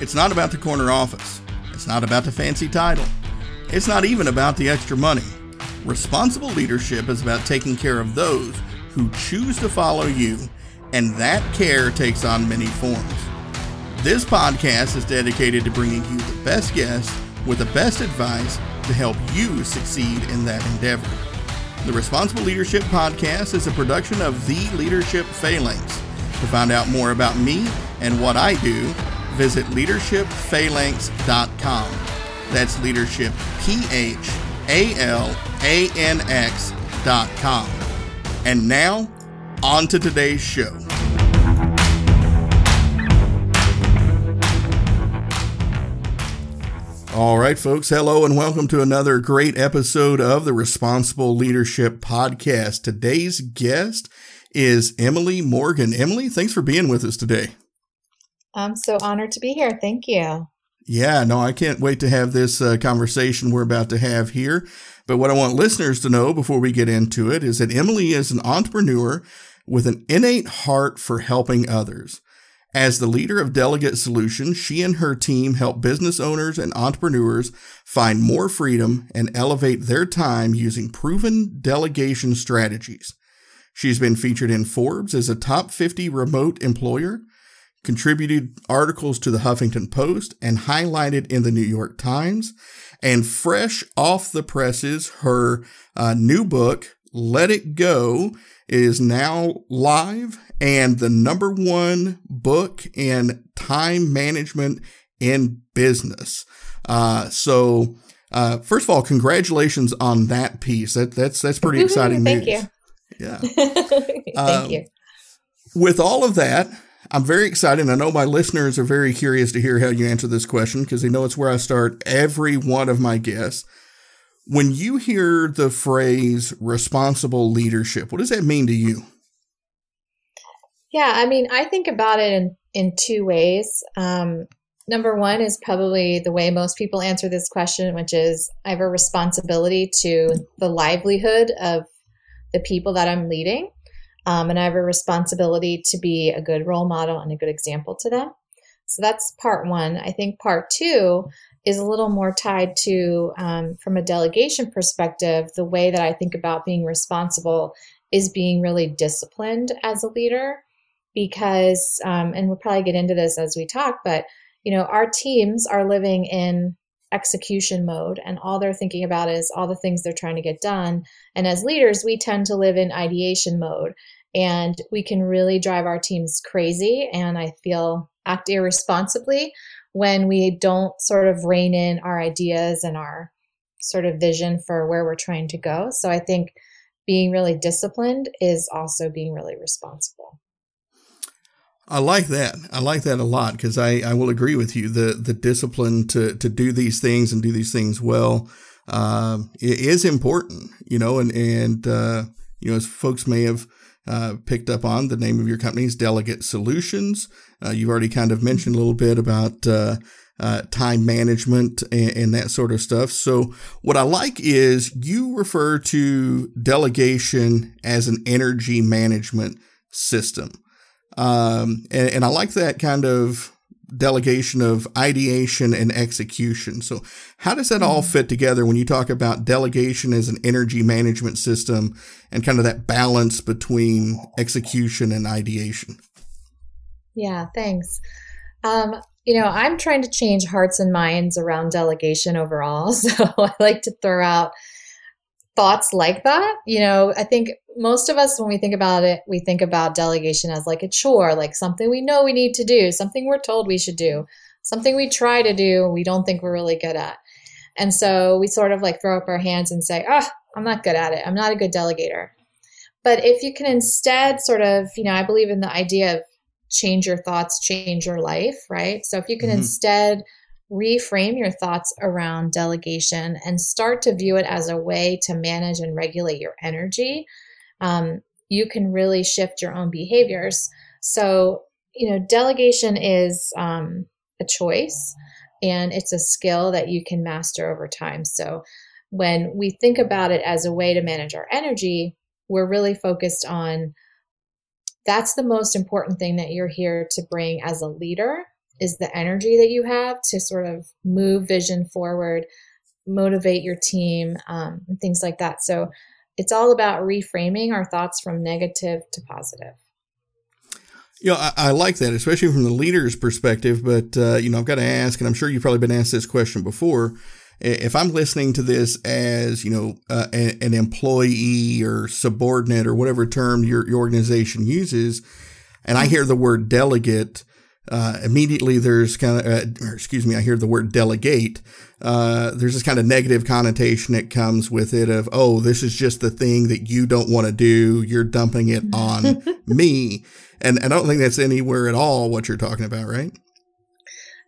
It's not about the corner office. It's not about the fancy title. It's not even about the extra money. Responsible leadership is about taking care of those who choose to follow you, and that care takes on many forms. This podcast is dedicated to bringing you the best guests with the best advice to help you succeed in that endeavor. The Responsible Leadership Podcast is a production of The Leadership Phalanx. To find out more about me and what I do, visit leadershipphalanx.com. That's leadership, P H A L A N X.com. And now, on to today's show. All right, folks. Hello and welcome to another great episode of the Responsible Leadership Podcast. Today's guest is Emily Morgan. Emily, thanks for being with us today. I'm so honored to be here. Thank you. Yeah, no, I can't wait to have this uh, conversation we're about to have here. But what I want listeners to know before we get into it is that Emily is an entrepreneur with an innate heart for helping others. As the leader of Delegate Solutions, she and her team help business owners and entrepreneurs find more freedom and elevate their time using proven delegation strategies. She's been featured in Forbes as a top 50 remote employer, contributed articles to the Huffington Post, and highlighted in the New York Times. And fresh off the presses, her uh, new book, Let It Go, is now live and the number one book in time management in business. Uh, so, uh, first of all, congratulations on that piece. That that's that's pretty exciting Thank news. you. Yeah. Thank Um, you. With all of that, I'm very excited. I know my listeners are very curious to hear how you answer this question because they know it's where I start every one of my guests. When you hear the phrase responsible leadership, what does that mean to you? Yeah, I mean, I think about it in, in two ways. Um, number one is probably the way most people answer this question, which is I have a responsibility to the livelihood of the people that I'm leading. Um, and I have a responsibility to be a good role model and a good example to them. So that's part one. I think part two is a little more tied to, um, from a delegation perspective, the way that I think about being responsible is being really disciplined as a leader because um, and we'll probably get into this as we talk but you know our teams are living in execution mode and all they're thinking about is all the things they're trying to get done. And as leaders we tend to live in ideation mode and we can really drive our teams crazy and i feel act irresponsibly when we don't sort of rein in our ideas and our sort of vision for where we're trying to go. So i think being really disciplined is also being really responsible I like that. I like that a lot because I, I will agree with you. The the discipline to to do these things and do these things well uh, is important. You know, and and uh, you know, as folks may have uh, picked up on, the name of your company is Delegate Solutions. Uh, you've already kind of mentioned a little bit about. Uh, uh, time management and, and that sort of stuff. So, what I like is you refer to delegation as an energy management system. Um, and, and I like that kind of delegation of ideation and execution. So, how does that all mm-hmm. fit together when you talk about delegation as an energy management system and kind of that balance between execution and ideation? Yeah, thanks. Um, you know, I'm trying to change hearts and minds around delegation overall. So I like to throw out thoughts like that. You know, I think most of us, when we think about it, we think about delegation as like a chore, like something we know we need to do, something we're told we should do, something we try to do, we don't think we're really good at. And so we sort of like throw up our hands and say, oh, I'm not good at it. I'm not a good delegator. But if you can instead sort of, you know, I believe in the idea of change your thoughts, change your life, right? So if you can mm-hmm. instead reframe your thoughts around delegation and start to view it as a way to manage and regulate your energy, um, you can really shift your own behaviors. So, you know, delegation is um, a choice and it's a skill that you can master over time. So, when we think about it as a way to manage our energy, we're really focused on that's the most important thing that you're here to bring as a leader is the energy that you have to sort of move vision forward motivate your team um, and things like that so it's all about reframing our thoughts from negative to positive you know, I, I, like that, especially from the leader's perspective. But uh, you know, I've got to ask, and I'm sure you've probably been asked this question before if I'm listening to this as you know uh, an employee or subordinate or whatever term your, your organization uses, and I hear the word delegate, uh, immediately there's kind of, uh, excuse me, I hear the word delegate. Uh, there's this kind of negative connotation that comes with it of, oh, this is just the thing that you don't want to do. You're dumping it on me. And, and I don't think that's anywhere at all what you're talking about, right?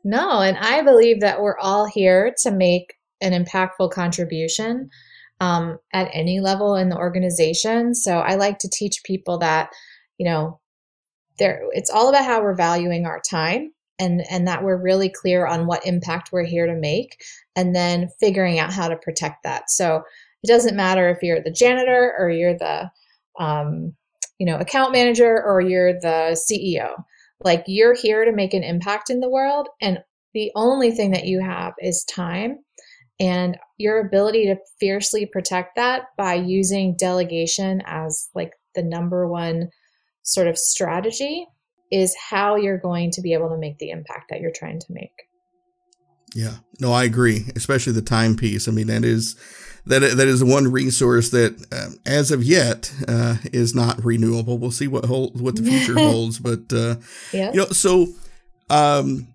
No, and I believe that we're all here to make an impactful contribution um, at any level in the organization. So I like to teach people that, you know, there it's all about how we're valuing our time and and that we're really clear on what impact we're here to make and then figuring out how to protect that. So it doesn't matter if you're the janitor or you're the um, you know account manager or you're the CEO. Like you're here to make an impact in the world and the only thing that you have is time and your ability to fiercely protect that by using delegation as like the number one sort of strategy is how you're going to be able to make the impact that you're trying to make. Yeah, no, I agree, especially the time piece. I mean, that is that that is one resource that, um, as of yet, uh, is not renewable. We'll see what hold, what the future holds, but uh, yeah, you know, so um,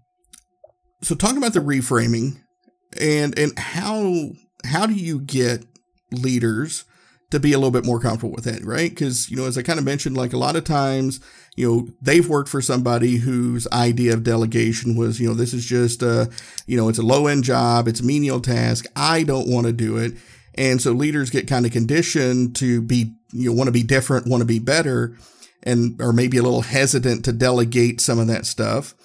so talking about the reframing, and and how how do you get leaders to be a little bit more comfortable with it, right? Because, you know, as I kind of mentioned, like a lot of times, you know, they've worked for somebody whose idea of delegation was, you know, this is just a, you know, it's a low end job, it's a menial task. I don't want to do it. And so leaders get kind of conditioned to be, you know, want to be different, want to be better, and, or maybe a little hesitant to delegate some of that stuff.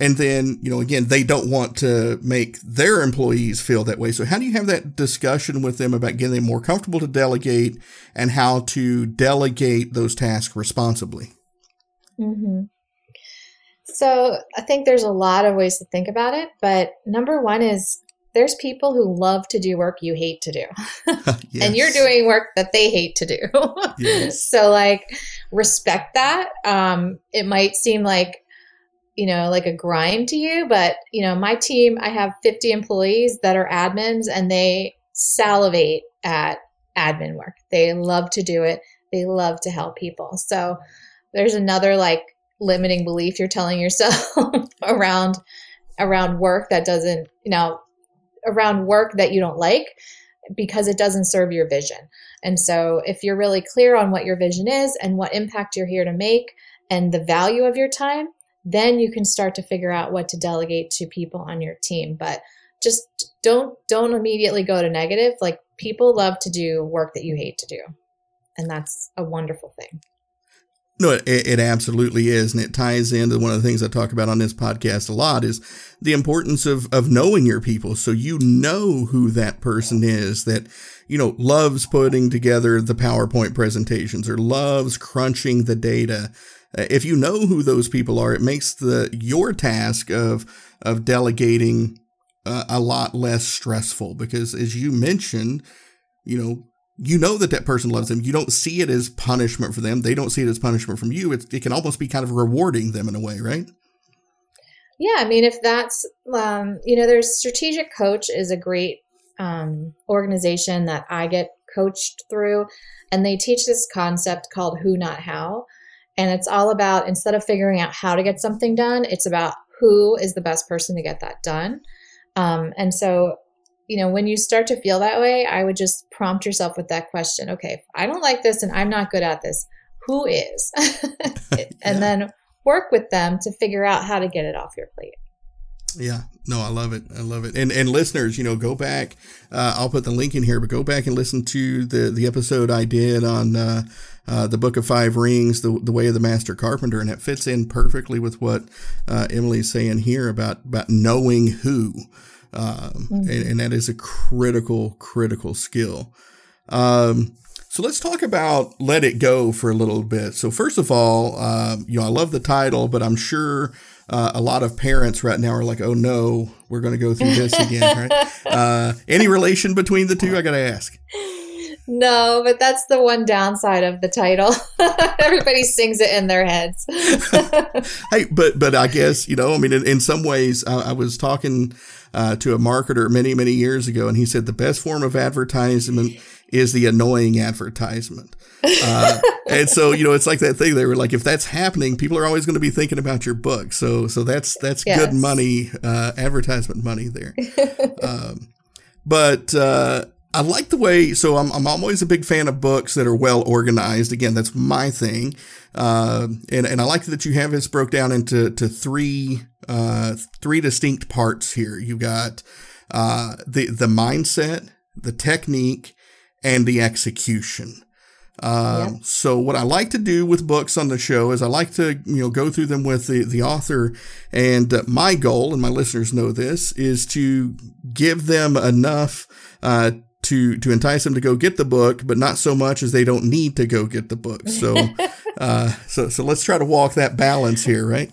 And then, you know, again, they don't want to make their employees feel that way. So, how do you have that discussion with them about getting them more comfortable to delegate and how to delegate those tasks responsibly? Mm-hmm. So, I think there's a lot of ways to think about it. But number one is there's people who love to do work you hate to do. yes. And you're doing work that they hate to do. yes. So, like, respect that. Um, it might seem like, you know, like a grind to you. But, you know, my team, I have 50 employees that are admins and they salivate at admin work. They love to do it. They love to help people. So there's another like limiting belief you're telling yourself around around work that doesn't, you know, around work that you don't like because it doesn't serve your vision. And so if you're really clear on what your vision is and what impact you're here to make and the value of your time, then you can start to figure out what to delegate to people on your team. But just don't don't immediately go to negative. Like people love to do work that you hate to do. And that's a wonderful thing. No, it, it, absolutely is. And it ties into one of the things I talk about on this podcast a lot is the importance of, of knowing your people. So you know who that person is that, you know, loves putting together the PowerPoint presentations or loves crunching the data if you know who those people are, it makes the your task of of delegating uh, a lot less stressful because, as you mentioned, you know you know that that person loves them. You don't see it as punishment for them. They don't see it as punishment from you. It, it can almost be kind of rewarding them in a way, right? Yeah, I mean, if that's, um, you know, there's Strategic Coach is a great um, organization that I get coached through, and they teach this concept called Who Not How. And it's all about instead of figuring out how to get something done, it's about who is the best person to get that done. Um, and so you know, when you start to feel that way, I would just prompt yourself with that question. Okay, I don't like this and I'm not good at this. Who is? and yeah. then work with them to figure out how to get it off your plate. Yeah, no, I love it. I love it. And and listeners, you know, go back. Uh, I'll put the link in here, but go back and listen to the the episode I did on uh, uh, the Book of Five Rings, the the way of the Master Carpenter, and it fits in perfectly with what uh, Emily's saying here about about knowing who. Um, mm-hmm. and, and, that is a critical, critical skill. Um, so let's talk about Let It Go for a little bit. So first of all, um, you know, I love the title, but I'm sure uh, a lot of parents right now are like, "Oh no, we're going to go through this again." right? Uh, any relation between the two? I got to ask. No, but that's the one downside of the title. Everybody sings it in their heads. hey, but but I guess you know, I mean, in, in some ways, I, I was talking uh, to a marketer many many years ago, and he said the best form of advertisement is the annoying advertisement. Uh, and so you know, it's like that thing. They were like, if that's happening, people are always going to be thinking about your book. So so that's that's yes. good money, uh, advertisement money there. um, but uh, I like the way, so I'm, I'm always a big fan of books that are well organized. Again, that's my thing. Uh, and, and I like that you have this broke down into to three, uh, three distinct parts here. You got, uh, the, the mindset, the technique, and the execution. Um, yep. So what I like to do with books on the show is I like to you know go through them with the the author, and uh, my goal, and my listeners know this, is to give them enough uh, to to entice them to go get the book, but not so much as they don't need to go get the book. So, uh, so so let's try to walk that balance here, right?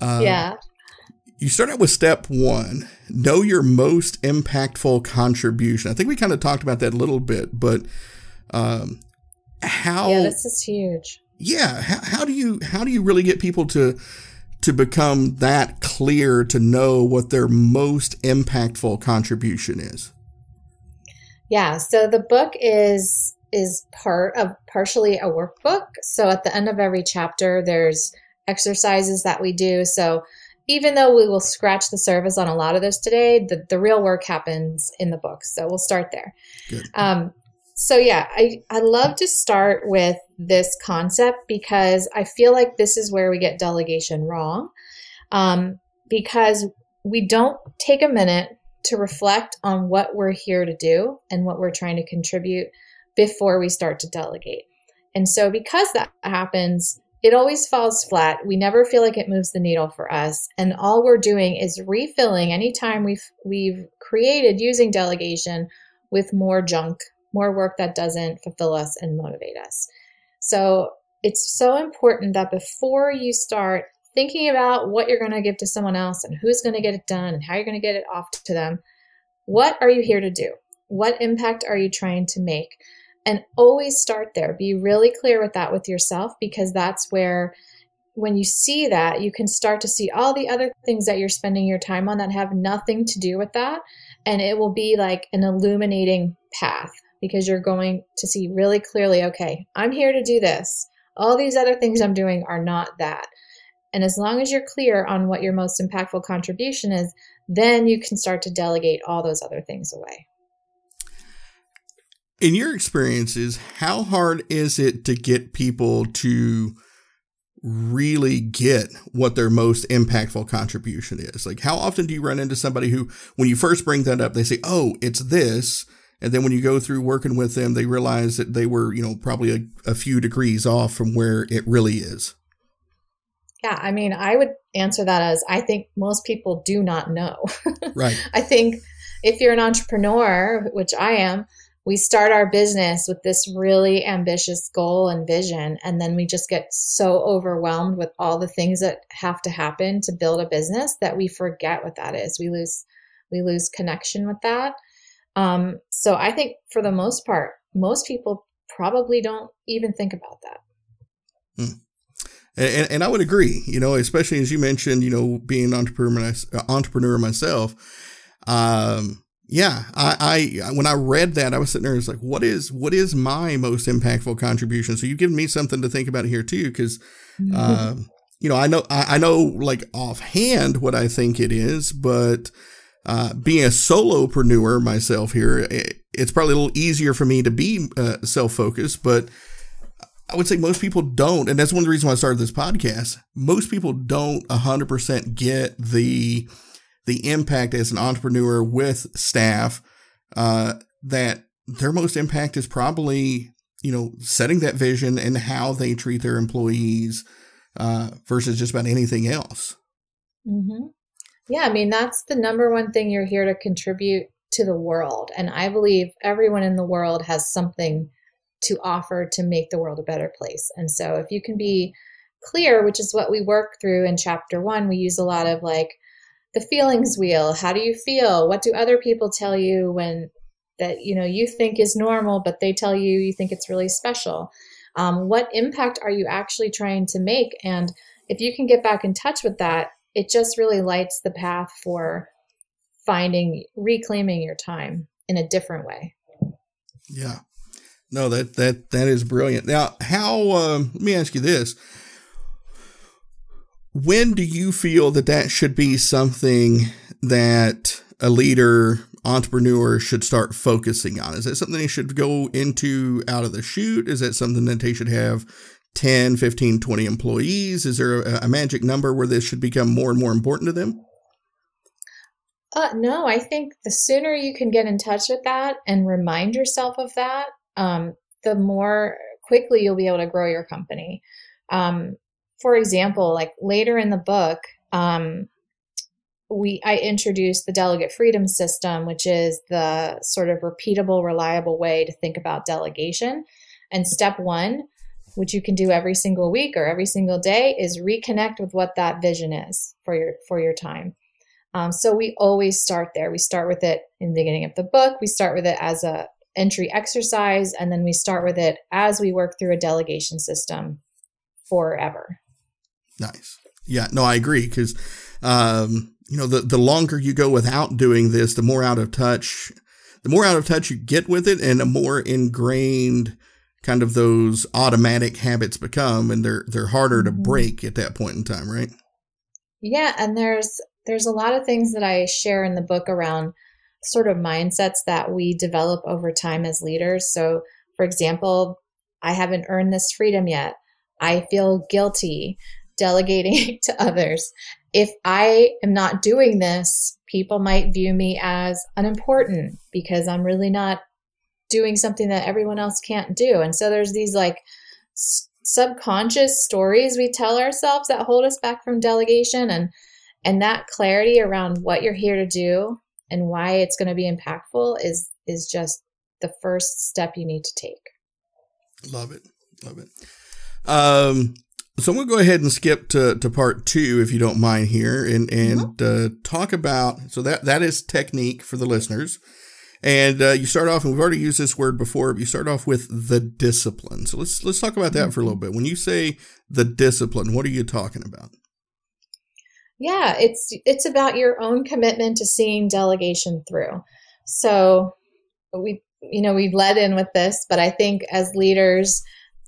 Uh, yeah. You start out with step one: know your most impactful contribution. I think we kind of talked about that a little bit, but um, how? Yeah, this is huge. Yeah, how, how do you how do you really get people to to become that clear to know what their most impactful contribution is? Yeah, so the book is is part of partially a workbook. So at the end of every chapter there's exercises that we do. So even though we will scratch the surface on a lot of this today, the, the real work happens in the book. So we'll start there. Um, so yeah, I, I love to start with this concept because I feel like this is where we get delegation wrong. Um, because we don't take a minute to reflect on what we're here to do and what we're trying to contribute before we start to delegate. And so, because that happens, it always falls flat. We never feel like it moves the needle for us. And all we're doing is refilling any time we've, we've created using delegation with more junk, more work that doesn't fulfill us and motivate us. So, it's so important that before you start thinking about what you're going to give to someone else and who's going to get it done and how you're going to get it off to them. What are you here to do? What impact are you trying to make? And always start there. Be really clear with that with yourself because that's where, when you see that, you can start to see all the other things that you're spending your time on that have nothing to do with that. And it will be like an illuminating path because you're going to see really clearly okay, I'm here to do this. All these other things I'm doing are not that. And as long as you're clear on what your most impactful contribution is, then you can start to delegate all those other things away. In your experiences, how hard is it to get people to really get what their most impactful contribution is? Like, how often do you run into somebody who, when you first bring that up, they say, Oh, it's this. And then when you go through working with them, they realize that they were, you know, probably a, a few degrees off from where it really is. Yeah, I mean, I would answer that as I think most people do not know. Right. I think if you're an entrepreneur, which I am, we start our business with this really ambitious goal and vision and then we just get so overwhelmed with all the things that have to happen to build a business that we forget what that is. We lose we lose connection with that. Um, so i think for the most part most people probably don't even think about that. Hmm. and, and, i would agree you know especially as you mentioned you know being an entrepreneur, entrepreneur myself um, yeah, I, I when I read that, I was sitting there. It's like, what is what is my most impactful contribution? So you've given me something to think about here too, because mm-hmm. uh, you know I know I, I, know like offhand what I think it is, but uh, being a solopreneur myself here, it, it's probably a little easier for me to be uh, self focused, but. I would say most people don't, and that's one of the reasons why I started this podcast. Most people don't 100% get the the impact as an entrepreneur with staff, uh, that their most impact is probably, you know, setting that vision and how they treat their employees uh, versus just about anything else. Mm-hmm. Yeah, I mean, that's the number one thing you're here to contribute to the world. And I believe everyone in the world has something to offer to make the world a better place. And so if you can be clear, which is what we work through in chapter one, we use a lot of like the feelings wheel. How do you feel? What do other people tell you when that you know you think is normal, but they tell you you think it's really special? Um, what impact are you actually trying to make? And if you can get back in touch with that, it just really lights the path for finding reclaiming your time in a different way. Yeah. No, that that that is brilliant. Now, how? Um, let me ask you this: when do you feel that that should be something that a leader entrepreneur should start focusing on? Is that something they should go into out of the chute? Is that something that they should have 10, 15, 20 employees? Is there a, a magic number where this should become more and more important to them? Uh, no, I think the sooner you can get in touch with that and remind yourself of that, um, the more quickly you'll be able to grow your company. Um, for example, like later in the book, um, we I introduced the delegate freedom system, which is the sort of repeatable, reliable way to think about delegation. And step one, which you can do every single week or every single day, is reconnect with what that vision is for your for your time. Um, so we always start there. We start with it in the beginning of the book. We start with it as a entry exercise, and then we start with it as we work through a delegation system forever. Nice. Yeah, no, I agree because um, you know the the longer you go without doing this, the more out of touch, the more out of touch you get with it, and the more ingrained kind of those automatic habits become, and they're they're harder to mm-hmm. break at that point in time, right? Yeah, and there's there's a lot of things that I share in the book around sort of mindsets that we develop over time as leaders. So, for example, I haven't earned this freedom yet. I feel guilty delegating to others. If I am not doing this, people might view me as unimportant because I'm really not doing something that everyone else can't do. And so there's these like s- subconscious stories we tell ourselves that hold us back from delegation and and that clarity around what you're here to do and why it's going to be impactful is is just the first step you need to take. Love it. Love it. Um so I'm going to go ahead and skip to, to part two, if you don't mind here, and and mm-hmm. uh, talk about. So that that is technique for the listeners, and uh, you start off, and we've already used this word before. But you start off with the discipline. So let's let's talk about that mm-hmm. for a little bit. When you say the discipline, what are you talking about? Yeah, it's it's about your own commitment to seeing delegation through. So we you know we've led in with this, but I think as leaders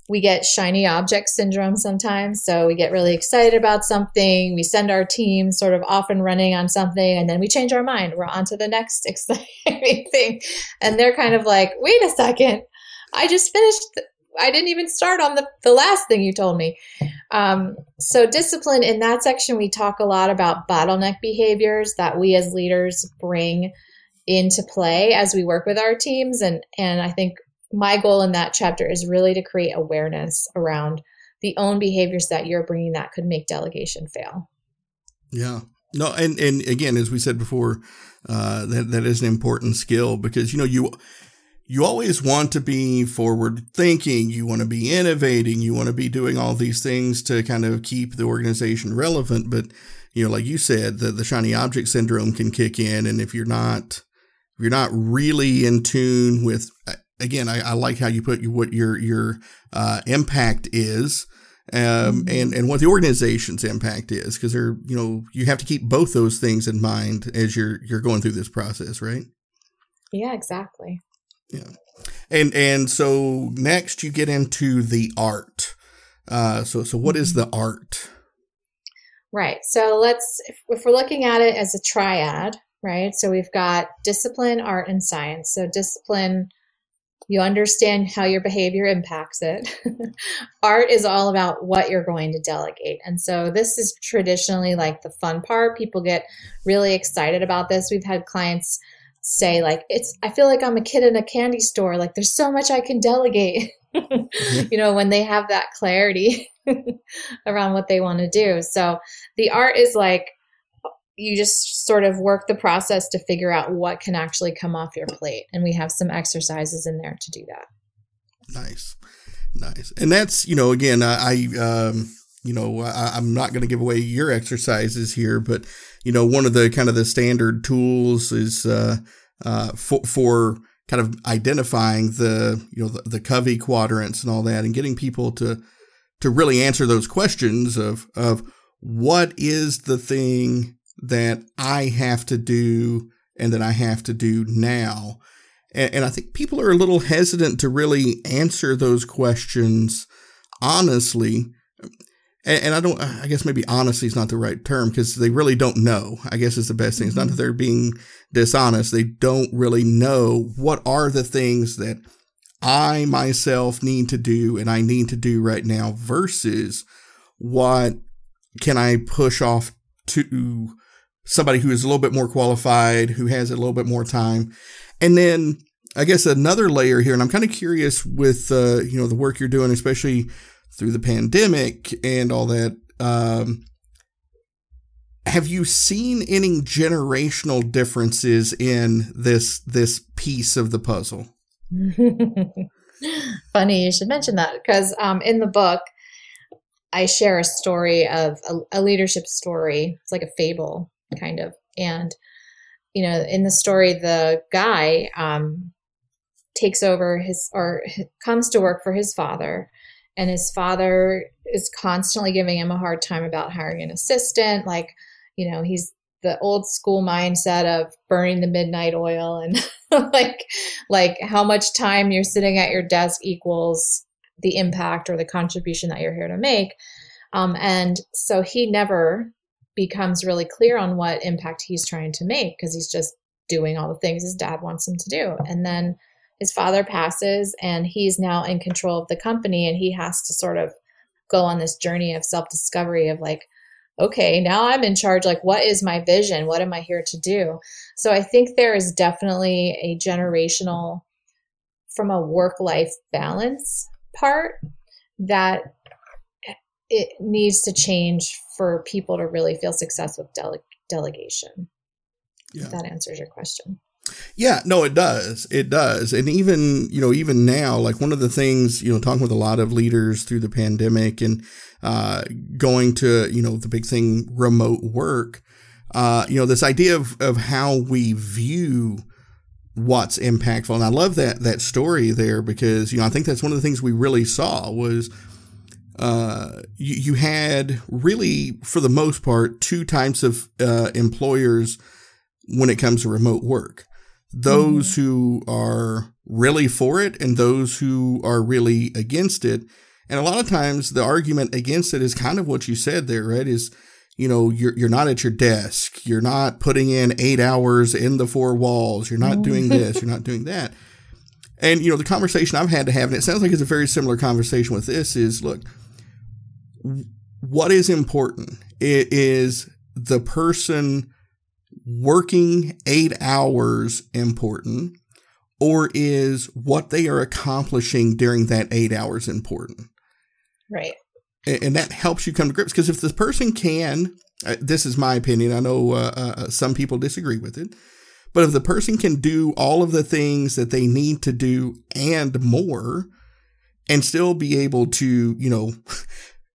we get shiny object syndrome sometimes. So we get really excited about something. We send our team sort of off and running on something, and then we change our mind. We're on to the next exciting thing. And they're kind of like, wait a second, I just finished. I didn't even start on the, the last thing you told me. Um, so, discipline in that section, we talk a lot about bottleneck behaviors that we as leaders bring into play as we work with our teams. And, and I think my goal in that chapter is really to create awareness around the own behaviors that you're bringing that could make delegation fail. Yeah. No, and and again, as we said before, uh, that that is an important skill because you know you you always want to be forward thinking. You want to be innovating. You want to be doing all these things to kind of keep the organization relevant. But, you know, like you said, the, the shiny object syndrome can kick in. And if you're not, if you're not really in tune with, again, I, I like how you put what your, your, uh, impact is. Um, and, and what the organization's impact is, because they're, you know, you have to keep both those things in mind as you're, you're going through this process, right? Yeah, exactly. Yeah. And and so next you get into the art. Uh, so so what is the art? Right. So let's if, if we're looking at it as a triad, right? So we've got discipline, art, and science. So discipline, you understand how your behavior impacts it. art is all about what you're going to delegate. And so this is traditionally like the fun part. People get really excited about this. We've had clients say like it's i feel like i'm a kid in a candy store like there's so much i can delegate you know when they have that clarity around what they want to do so the art is like you just sort of work the process to figure out what can actually come off your plate. And we have some exercises in there to do that. Nice. Nice. And that's you know again i, I um you know I, i'm not going to give away your exercises here but you know, one of the kind of the standard tools is uh, uh, for, for kind of identifying the you know the, the Covey quadrants and all that, and getting people to to really answer those questions of of what is the thing that I have to do and that I have to do now. And, and I think people are a little hesitant to really answer those questions honestly and, and I don't, I guess maybe honesty is not the right term because they really don't know. I guess is the best thing. It's not that mm-hmm. they're being dishonest. They don't really know what are the things that I myself need to do and I need to do right now versus what can I push off to somebody who is a little bit more qualified, who has a little bit more time. And then I guess another layer here, and I'm kind of curious with, uh, you know, the work you're doing, especially through the pandemic and all that. Um, have you seen any generational differences in this this piece of the puzzle? Funny you should mention that because um, in the book, I share a story of a, a, leadership story. It's like a fable, kind of. And, you know, in the story, the guy um, takes over his or comes to work for his father and his father is constantly giving him a hard time about hiring an assistant like you know he's the old school mindset of burning the midnight oil and like like how much time you're sitting at your desk equals the impact or the contribution that you're here to make um, and so he never becomes really clear on what impact he's trying to make because he's just doing all the things his dad wants him to do. And then his father passes and he's now in control of the company and he has to sort of go on this journey of self discovery of like okay now i'm in charge. Like what is my vision? What am i here to do? So i think there is definitely a generational from a work life balance part that it needs to change for people to really feel success with dele- delegation yeah. if that answers your question yeah, no, it does. It does. And even, you know, even now, like one of the things, you know, talking with a lot of leaders through the pandemic and uh, going to, you know, the big thing, remote work, uh, you know, this idea of, of how we view what's impactful. And I love that, that story there because, you know, I think that's one of the things we really saw was, uh, you, you had really, for the most part, two types of uh, employers when it comes to remote work those mm-hmm. who are really for it and those who are really against it. And a lot of times the argument against it is kind of what you said there, right? Is, you know, you're, you're not at your desk. You're not putting in eight hours in the four walls. You're not doing this. You're not doing that. And, you know, the conversation I've had to have, and it sounds like it's a very similar conversation with this is look, what is important? It is the person working eight hours important or is what they are accomplishing during that eight hours important? Right. And, that helps you come to grips because if the person can, uh, this is my opinion, I know uh, uh, uh, some people disagree with it, But if the person can do all of the things that they need to do and more, and still be able to, you know,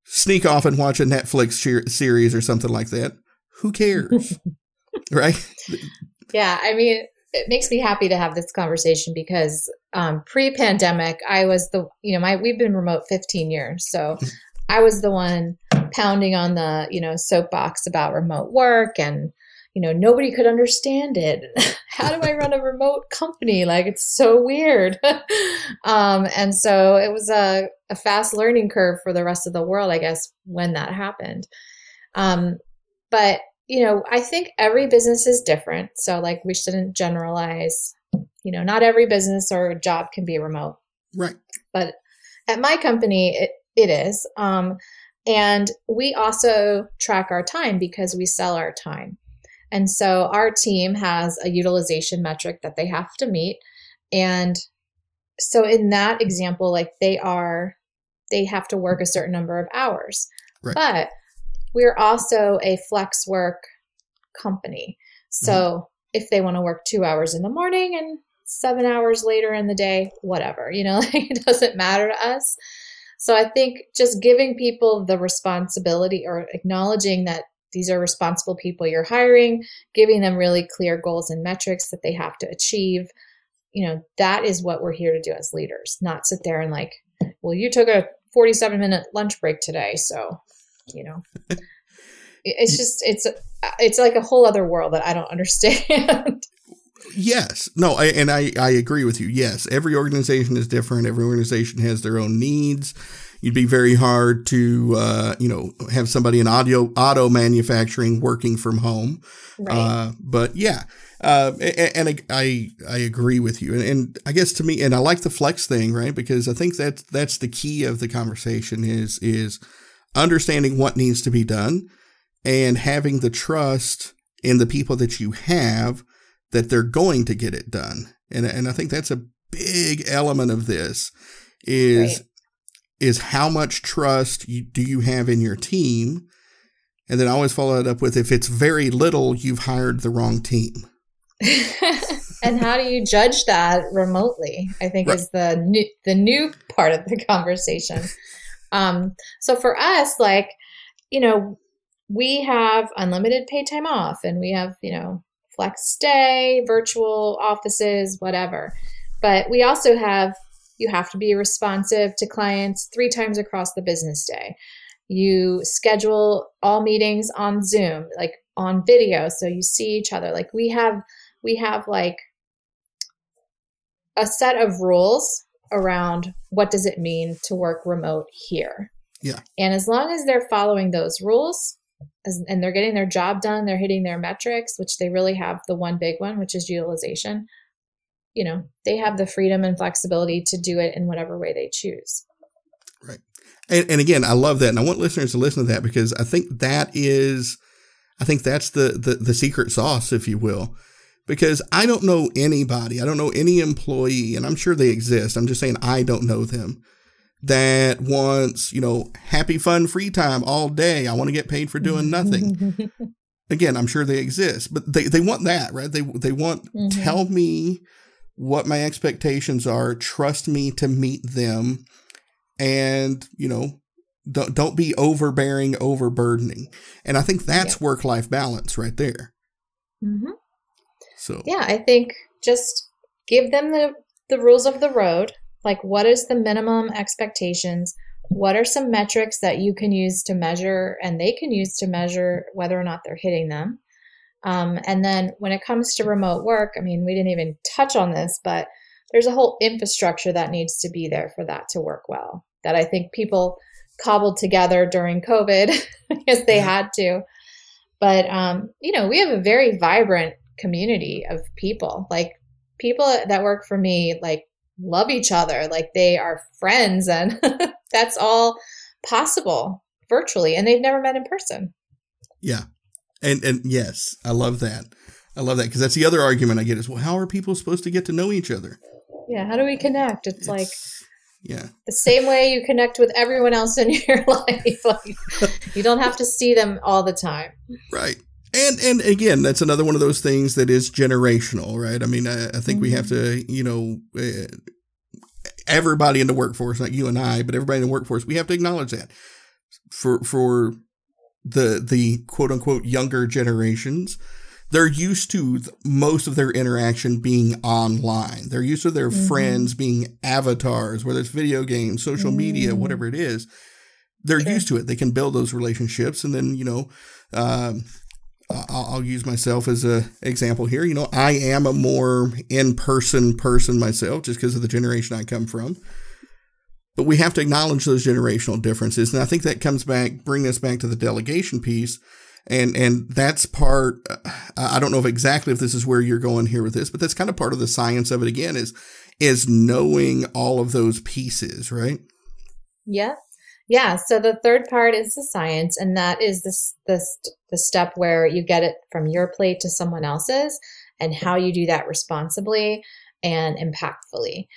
sneak off and watch a Netflix series or something like that, who cares? right? Yeah. I mean, it makes me happy to have this conversation because um, pre-pandemic, I was the you know my we've been remote 15 years, so mm-hmm. I was the one pounding on the you know soapbox about remote work and you know nobody could understand it. How do I run a remote company? Like it's so weird. um, and so it was a, a fast learning curve for the rest of the world, I guess, when that happened. Um, but you know, I think every business is different. So, like, we shouldn't generalize. You know, not every business or job can be remote. Right. But at my company, it, it is. Um, and we also track our time because we sell our time. And so our team has a utilization metric that they have to meet. And so in that example, like they are, they have to work a certain number of hours. Right. But we're also a flex work company. So mm-hmm. if they want to work two hours in the morning and seven hours later in the day, whatever, you know, it doesn't matter to us. So I think just giving people the responsibility or acknowledging that these are responsible people you're hiring, giving them really clear goals and metrics that they have to achieve. You know, that is what we're here to do as leaders, not sit there and like, well, you took a 47 minute lunch break today. So you know. It's just it's it's like a whole other world that i don't understand. Yes. No I, and i i agree with you. Yes every organization is different. Every organization has their own needs you'd be very hard to uh, you know have somebody in audio auto manufacturing working from home right. Uh, but yeah uh, and, and I, I agree with you, and, and, I guess to me, and I like the flex thing, right? Because I think that that's the key of the conversation is is understanding what needs to be done and having the trust in the people that you have that they're going to get it done. And, and I think that's a big element of this is, right. Is how much trust you, do you have in your team? And then I always follow it up with, if it's very little, you've hired the wrong team. and how do you judge that remotely? I think right. is the new, the new part of the conversation. Um, so for us, like, you know, we have unlimited paid time off and we have, you know, flex day, virtual offices, whatever. But we also have, you have to be responsive to clients three times across the business day. You schedule all meetings on Zoom, like on video, so you see each other. Like we have, we have like a set of rules around what does it mean to work remote here. Yeah. And as long as they're following those rules as, and they're getting their job done, they're hitting their metrics, which they really have the one big one, which is utilization. You know, they have the freedom and flexibility to do it in whatever way they choose. Right. And, and again, I love that. And I want listeners to listen to that because I think that is, I think that's the, the, the secret sauce, if you will because I don't know anybody, I don't know any employee, and I'm sure they exist. I'm just saying I don't know them that wants, you know, happy, fun, free time all day. I want to get paid for doing nothing. Again, I'm sure they exist, but they, they want that, right? They, they want, mm-hmm. tell me what my expectations are, trust me to meet them, and, you know, don't, don't be overbearing, overburdening. And I think that's yeah. work life balance right there. Mm-hmm. So yeah, I think just give them the the rules of the road. Like, what is the minimum expectations? What are some metrics that you can use to measure, and they can use to measure whether or not they're hitting them? Um, and then when it comes to remote work, I mean, we didn't even touch on this, but there's a whole infrastructure that needs to be there for that to work well. That I think people cobbled together during COVID because they had to. But um, you know, we have a very vibrant community of people. Like people that work for me, like love each other, like they are friends, and that's all possible virtually, and they've never met in person. Yeah, and and yes, I love that. I love that because that's the other argument I get is well, how are people supposed to get to know each other? Yeah, how do we connect? It's, it's like yeah the same way you connect with everyone else in your life like you don't have to see them all the time right And and again, that's another one of those things that is generational, right? I mean, I, I think mm-hmm. we have mm-hmm. to, you know, uh, everybody in the workforce, not you and I, but everybody in the workforce, we have to acknowledge that for for the the quote unquote younger generations, they're used to most of their interaction being online. They're used to their mm-hmm. friends being avatars, whether it's video games, social mm. media, whatever it is. They're okay. used to it. They can build those relationships, and then you know, um, I'll, use myself as a example here. You know, I am a more in person person myself, just because of the generation I come from. But we have to acknowledge those generational differences, and I think that comes back, bring us back to the delegation piece, and and that's part. Uh, I don't know if exactly if this is where you're going here with this, but that's kind of part of the science of it. Again, is is knowing all of those pieces, right? Yeah, yeah. So the third part is the science, and that is this this the step where you get it from your plate to someone else's, and how you do that responsibly and impactfully.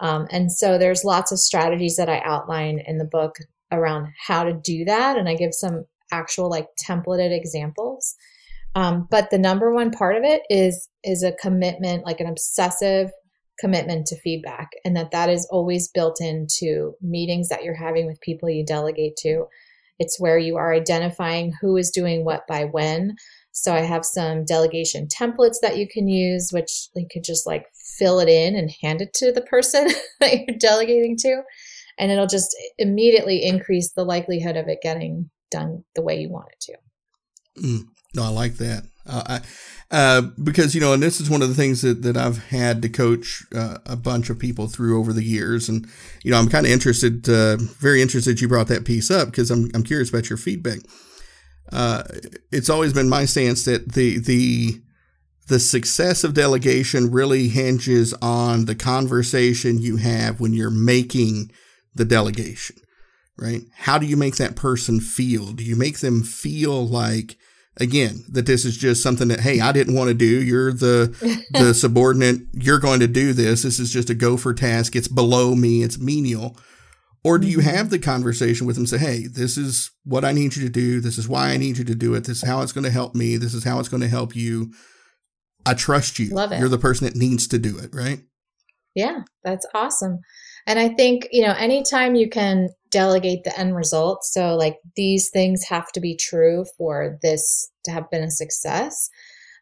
Um, and so there's lots of strategies that I outline in the book around how to do that, and I give some actual like templated examples. Um, but the number one part of it is is a commitment, like an obsessive commitment to feedback and that that is always built into meetings that you're having with people you delegate to it's where you are identifying who is doing what by when so i have some delegation templates that you can use which you could just like fill it in and hand it to the person that you're delegating to and it'll just immediately increase the likelihood of it getting done the way you want it to. Mm, no i like that. Uh, I, uh, because you know, and this is one of the things that, that I've had to coach uh, a bunch of people through over the years, and you know, I'm kind of interested, uh, very interested you brought that piece up because I'm I'm curious about your feedback. Uh, it's always been my stance that the the the success of delegation really hinges on the conversation you have when you're making the delegation, right? How do you make that person feel? Do you make them feel like again that this is just something that hey i didn't want to do you're the the subordinate you're going to do this this is just a gopher task it's below me it's menial or do you mm-hmm. have the conversation with them say hey this is what i need you to do this is why i need you to do it this is how it's going to help me this is how it's going to help you i trust you Love it. you're the person that needs to do it right yeah that's awesome and I think, you know, anytime you can delegate the end result, so like these things have to be true for this to have been a success,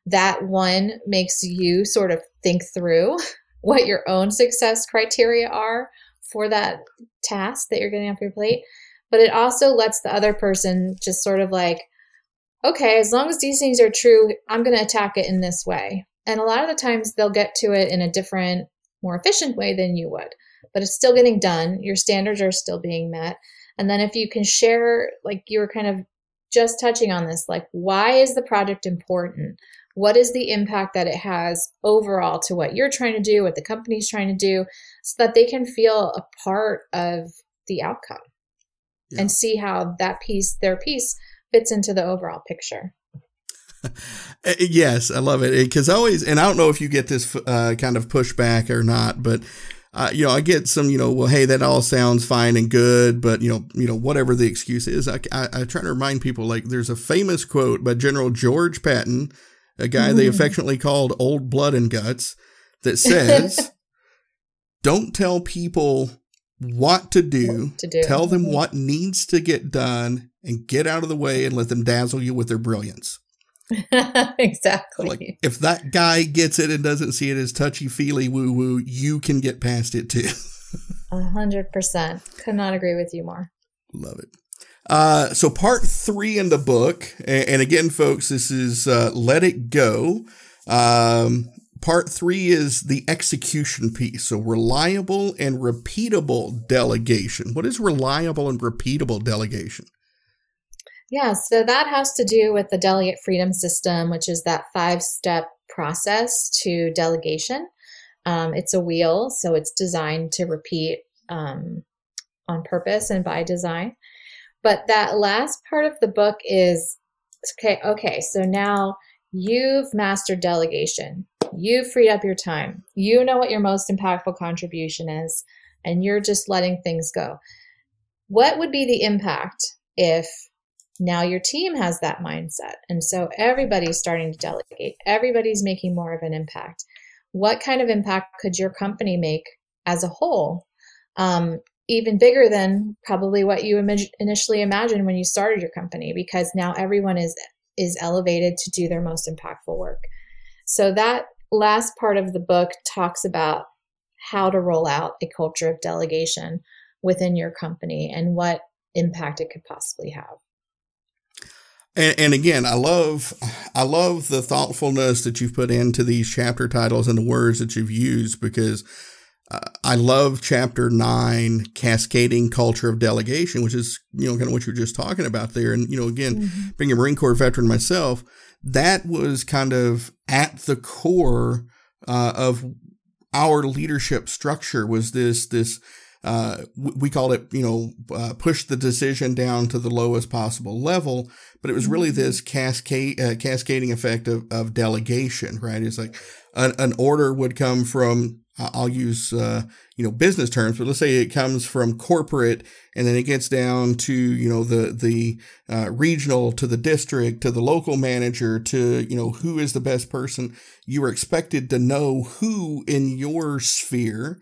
that one makes you sort of think through what your own success criteria are for that task that you're getting off your plate. But it also lets the other person just sort of like, okay, as long as these things are true, I'm going to attack it in this way. And a lot of the times they'll get to it in a different, more efficient way than you would but it's still getting done. Your standards are still being met. And then if you can share, like you were kind of just touching on this, like why is the project important? What is the impact that it has overall to what you're trying to do, what the company's trying to do, so that they can feel a part of the outcome yeah. and see how that piece, their piece, fits into the overall picture. yes, I love it because always, and I don't know if you get this uh, kind of pushback or not, but uh, you know, I get some, you know, well, hey, that all sounds fine and good, but you know, you know, whatever the excuse is, I, I, I try to remind people like there's a famous quote by General George Patton, a guy mm. they affectionately called Old Blood and Guts, that says, "Don't tell people what to do, what to do. Tell them mm-hmm. what needs to get done, and get out of the way and let them dazzle you with their brilliance." exactly. Like if that guy gets it and doesn't see it as touchy feely woo woo, you can get past it too. A hundred percent. Could not agree with you more. Love it. Uh, so part three in the book, and, and again, folks, this is uh, "Let It Go." Um, part three is the execution piece. So reliable and repeatable delegation. What is reliable and repeatable delegation? Yeah, so that has to do with the delegate freedom system, which is that five step process to delegation. Um, it's a wheel, so it's designed to repeat um, on purpose and by design. But that last part of the book is okay, okay, so now you've mastered delegation. You've freed up your time. You know what your most impactful contribution is, and you're just letting things go. What would be the impact if now your team has that mindset. And so everybody's starting to delegate, everybody's making more of an impact. What kind of impact could your company make as a whole? Um, even bigger than probably what you Im- initially imagined when you started your company because now everyone is is elevated to do their most impactful work. So that last part of the book talks about how to roll out a culture of delegation within your company and what impact it could possibly have. And, and, again, I love, I love the thoughtfulness that you've put into these chapter titles and the words that you've used because uh, I love chapter nine, cascading culture of delegation, which is you know kind of what you're just talking about there. And you know, again, mm-hmm. being a Marine Corps veteran myself, that was kind of at the core uh, of our leadership structure was this this uh, we called it, you know, uh, push the decision down to the lowest possible level. But it was really mm-hmm. this cascade, uh, cascading effect of, of delegation, right? It's like an, an order would come from, I'll use, uh, you know, business terms, but let's say it comes from corporate and then it gets down to, you know, the, the uh, regional to the district to the local manager to, you know, who is the best person. You were expected to know who in your sphere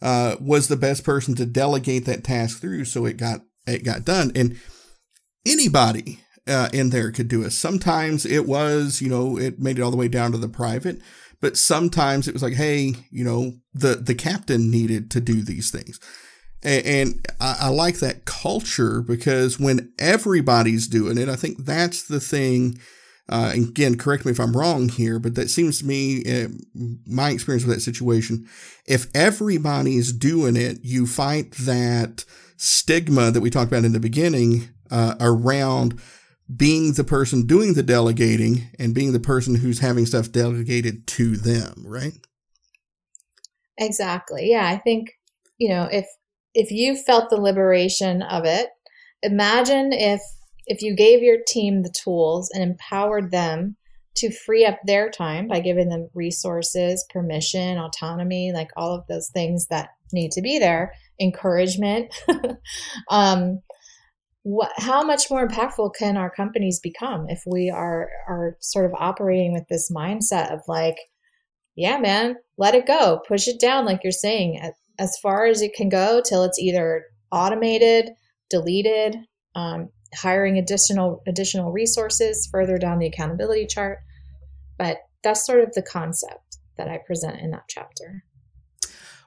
uh, was the best person to delegate that task through, so it got it got done. And anybody uh, in there could do it. Sometimes it was, you know, it made it all the way down to the private, but sometimes it was like, hey, you know, the the captain needed to do these things. And, and I, I like that culture because when everybody's doing it, I think that's the thing uh, again, correct me if I'm wrong here, but that seems to me, uh, my experience with that situation, if everybody's doing it, you fight that stigma that we talked about in the beginning uh, around being the person doing the delegating and being the person who's having stuff delegated to them, right? Exactly. Yeah, I think you know if if you felt the liberation of it, imagine if if you gave your team the tools and empowered them to free up their time by giving them resources, permission, autonomy, like all of those things that need to be there, encouragement. um, what, how much more impactful can our companies become if we are are sort of operating with this mindset of like, yeah, man, let it go, push it down, like you're saying, as far as it can go till it's either automated, deleted, um, hiring additional additional resources further down the accountability chart. But that's sort of the concept that I present in that chapter.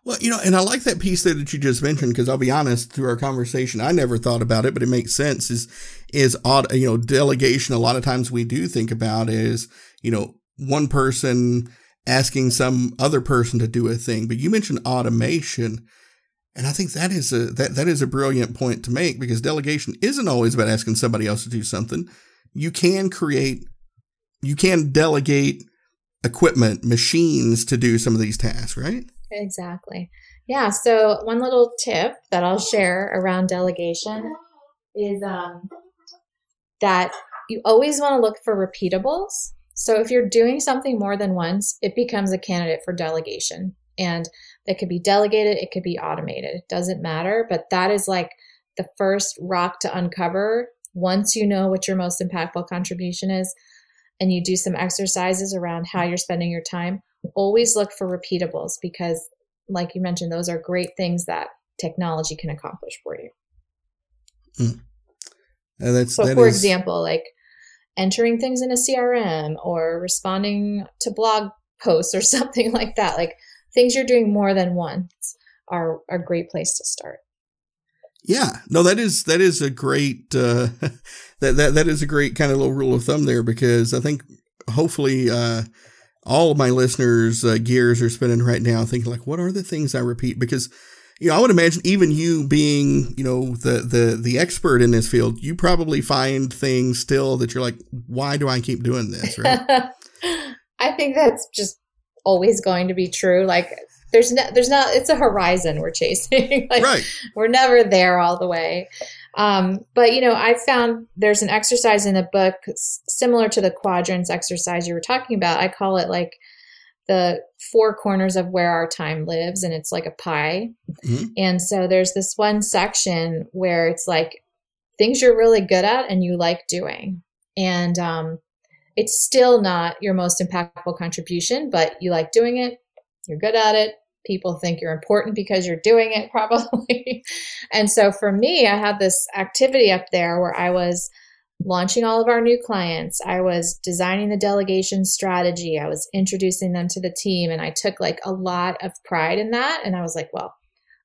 Well, you know, and I like that piece there that you just mentioned because I'll be honest, through our conversation, I never thought about it, but it makes sense. Is is odd, you know, delegation? A lot of times we do think about is you know one person asking some other person to do a thing, but you mentioned automation. And I think that is a that, that is a brilliant point to make because delegation isn't always about asking somebody else to do something. You can create you can delegate equipment, machines to do some of these tasks, right? Exactly. Yeah. So one little tip that I'll share around delegation is um, that you always want to look for repeatables. So if you're doing something more than once, it becomes a candidate for delegation. And it could be delegated, it could be automated. It doesn't matter. But that is like the first rock to uncover once you know what your most impactful contribution is and you do some exercises around how you're spending your time. Always look for repeatables because, like you mentioned, those are great things that technology can accomplish for you. Mm. that's, so, that for is... example, like entering things in a CRM or responding to blog posts or something like that. Like things you're doing more than once are, are a great place to start. Yeah, no, that is that is a great uh, that that that is a great kind of little rule of thumb there because I think hopefully uh, all of my listeners' uh, gears are spinning right now, thinking like, what are the things I repeat? Because you know, I would imagine even you being you know the the the expert in this field, you probably find things still that you're like, why do I keep doing this? Right? I think that's just always going to be true. Like there's no, there's not, it's a horizon we're chasing. like right. we're never there all the way. Um, but you know, I found there's an exercise in the book similar to the quadrants exercise you were talking about. I call it like the four corners of where our time lives, and it's like a pie. Mm-hmm. And so there's this one section where it's like things you're really good at and you like doing. And um, it's still not your most impactful contribution, but you like doing it, you're good at it. People think you're important because you're doing it, probably. and so for me, I had this activity up there where I was launching all of our new clients. I was designing the delegation strategy. I was introducing them to the team. And I took like a lot of pride in that. And I was like, well,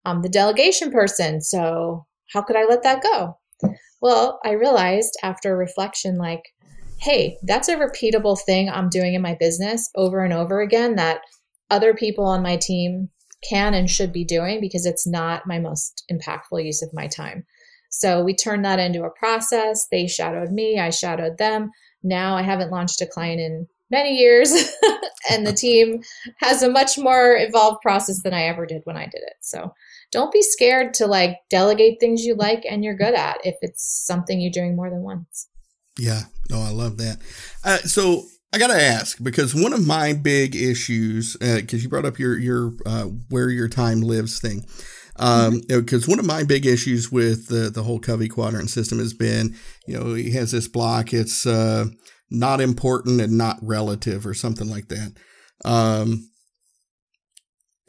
I'm the delegation person. So how could I let that go? Well, I realized after reflection, like, hey, that's a repeatable thing I'm doing in my business over and over again that other people on my team can and should be doing because it's not my most impactful use of my time. So we turned that into a process. They shadowed me, I shadowed them. Now I haven't launched a client in many years, and the team has a much more evolved process than I ever did when I did it. So don't be scared to like delegate things you like and you're good at if it's something you're doing more than once. Yeah, no, I love that. Uh, so I got to ask because one of my big issues, because uh, you brought up your your uh, where your time lives thing, because um, mm-hmm. one of my big issues with the the whole Covey quadrant system has been, you know, he has this block. It's uh, not important and not relative, or something like that. Um,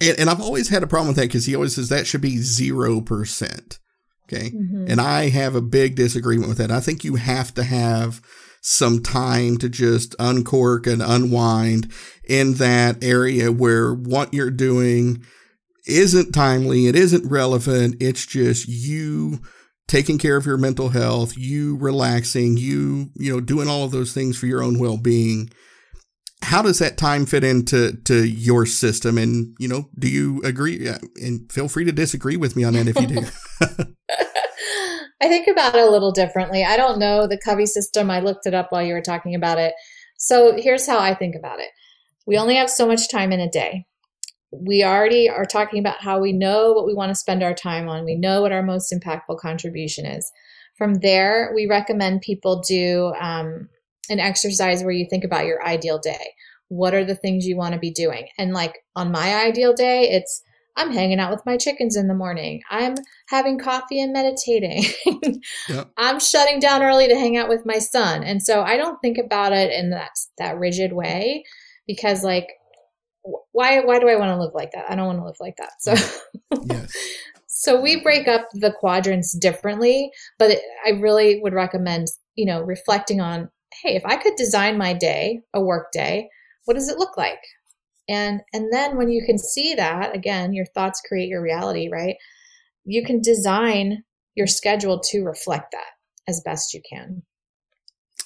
and, and I've always had a problem with that because he always says that should be zero percent. Okay. Mm-hmm. And I have a big disagreement with that. I think you have to have some time to just uncork and unwind in that area where what you're doing isn't timely, it isn't relevant. It's just you taking care of your mental health, you relaxing, you, you know, doing all of those things for your own well-being. How does that time fit into to your system? And, you know, do you agree? And feel free to disagree with me on that if you do. I think about it a little differently. I don't know the Covey system. I looked it up while you were talking about it. So here's how I think about it we only have so much time in a day. We already are talking about how we know what we want to spend our time on, we know what our most impactful contribution is. From there, we recommend people do um, an exercise where you think about your ideal day. What are the things you want to be doing? And like on my ideal day, it's I'm hanging out with my chickens in the morning. I'm having coffee and meditating. yep. I'm shutting down early to hang out with my son. And so I don't think about it in that that rigid way because like why why do I want to live like that? I don't want to live like that. So yes. So we break up the quadrants differently, but it, I really would recommend, you know, reflecting on, hey, if I could design my day, a work day, what does it look like? And and then when you can see that again your thoughts create your reality right you can design your schedule to reflect that as best you can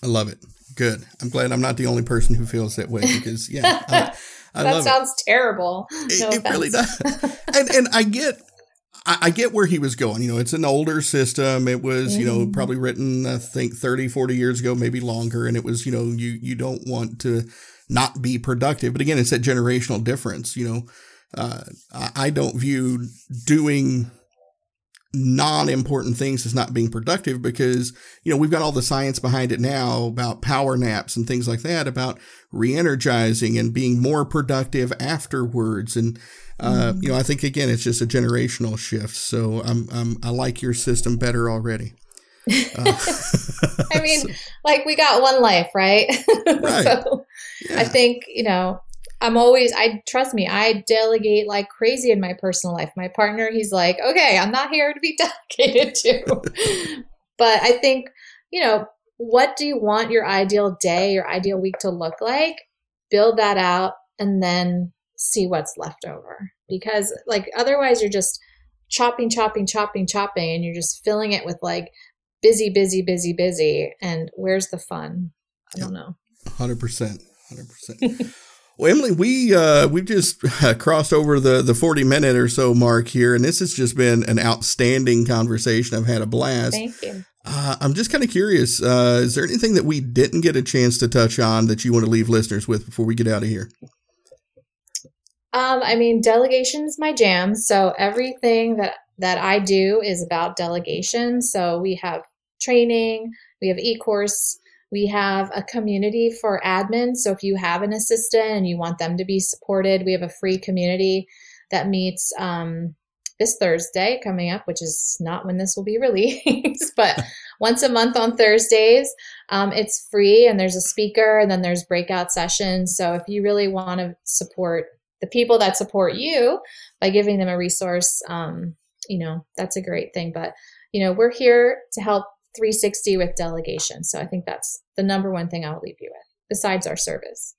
i love it good i'm glad i'm not the only person who feels that way because yeah I, I that sounds it. terrible no it, it really does and and i get I, get where he was going. You know, it's an older system. It was, you know, mm-hmm. probably written, I think 30, 40 years ago, maybe longer. And it was, you know, you, you don't want to not be productive. But again, it's that generational difference. You know, uh, I don't view doing non-important things as not being productive because you know we've got all the science behind it now about power naps and things like that about re-energizing and being more productive afterwards and uh, mm. you know i think again it's just a generational shift so i'm, I'm i like your system better already uh, i mean so. like we got one life right, right. so yeah. I think, you know, I'm always, I trust me, I delegate like crazy in my personal life. My partner, he's like, okay, I'm not here to be delegated to. but I think, you know, what do you want your ideal day, your ideal week to look like? Build that out and then see what's left over. Because, like, otherwise, you're just chopping, chopping, chopping, chopping, and you're just filling it with like busy, busy, busy, busy. And where's the fun? I don't know. 100% hundred percent. Well, Emily, we uh, we've just crossed over the the forty minute or so mark here, and this has just been an outstanding conversation. I've had a blast. Thank you. Uh, I'm just kind of curious. Uh, is there anything that we didn't get a chance to touch on that you want to leave listeners with before we get out of here? Um, I mean, delegation is my jam. So everything that that I do is about delegation. So we have training, we have e-course we have a community for admins. So if you have an assistant and you want them to be supported, we have a free community that meets um, this Thursday coming up, which is not when this will be released, but once a month on Thursdays. Um, it's free and there's a speaker and then there's breakout sessions. So if you really want to support the people that support you by giving them a resource, um, you know, that's a great thing. But, you know, we're here to help 360 with delegation. So I think that's the number one thing I'll leave you with, besides our service.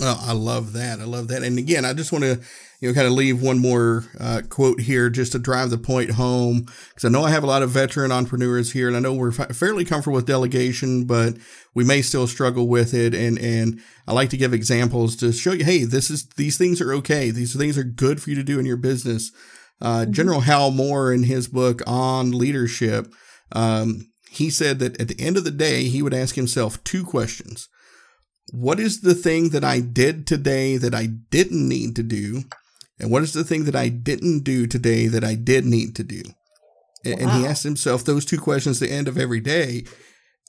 Oh, I love that. I love that. And again, I just want to, you know, kind of leave one more uh, quote here just to drive the point home. Because I know I have a lot of veteran entrepreneurs here, and I know we're fairly comfortable with delegation, but we may still struggle with it. And and I like to give examples to show you, hey, this is these things are okay. These things are good for you to do in your business. Uh, mm-hmm. General Hal Moore, in his book on leadership, um, he said that at the end of the day, he would ask himself two questions what is the thing that I did today that I didn't need to do? And what is the thing that I didn't do today that I did need to do? Wow. And he asked himself those two questions at the end of every day.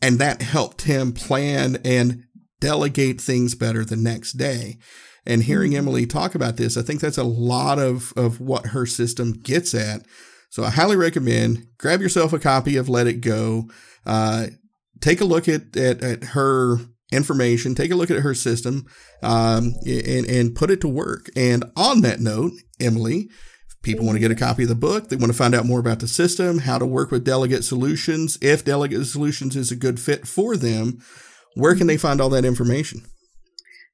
And that helped him plan and delegate things better the next day. And hearing mm-hmm. Emily talk about this, I think that's a lot of, of what her system gets at. So I highly recommend grab yourself a copy of Let It Go. Uh, take a look at, at, at her information, take a look at her system, um, and, and put it to work. And on that note, Emily, people want to get a copy of the book, they want to find out more about the system, how to work with Delegate Solutions, if Delegate Solutions is a good fit for them, where can they find all that information?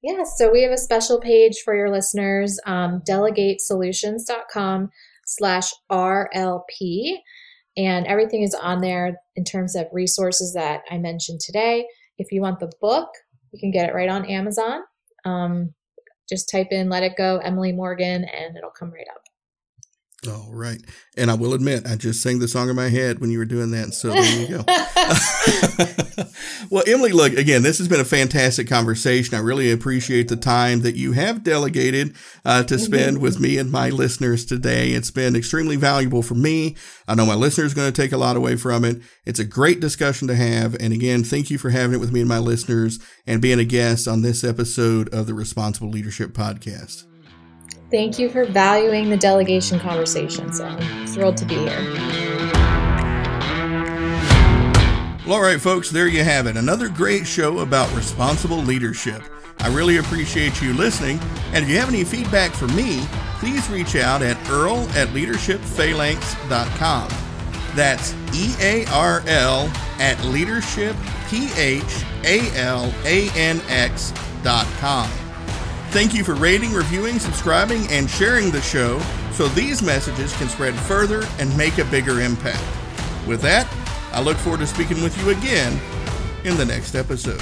Yeah, so we have a special page for your listeners, um, delegatesolutions.com slash RLP. And everything is on there in terms of resources that I mentioned today. If you want the book, you can get it right on Amazon. Um, just type in Let It Go, Emily Morgan, and it'll come right up. All right. And I will admit, I just sang the song in my head when you were doing that. So there you go. well, Emily, look, again, this has been a fantastic conversation. I really appreciate the time that you have delegated uh, to spend with me and my listeners today. It's been extremely valuable for me. I know my listeners are going to take a lot away from it. It's a great discussion to have. And again, thank you for having it with me and my listeners and being a guest on this episode of the Responsible Leadership Podcast. Thank you for valuing the delegation conversation. So I'm thrilled to be here. All right, folks, there you have it. Another great show about responsible leadership. I really appreciate you listening. And if you have any feedback for me, please reach out at earl at leadershipphalanx.com. That's E A R L at leadershipphalanx.com. Thank you for rating, reviewing, subscribing, and sharing the show so these messages can spread further and make a bigger impact. With that, I look forward to speaking with you again in the next episode.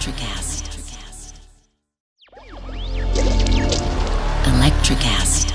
Electricast. Electricast.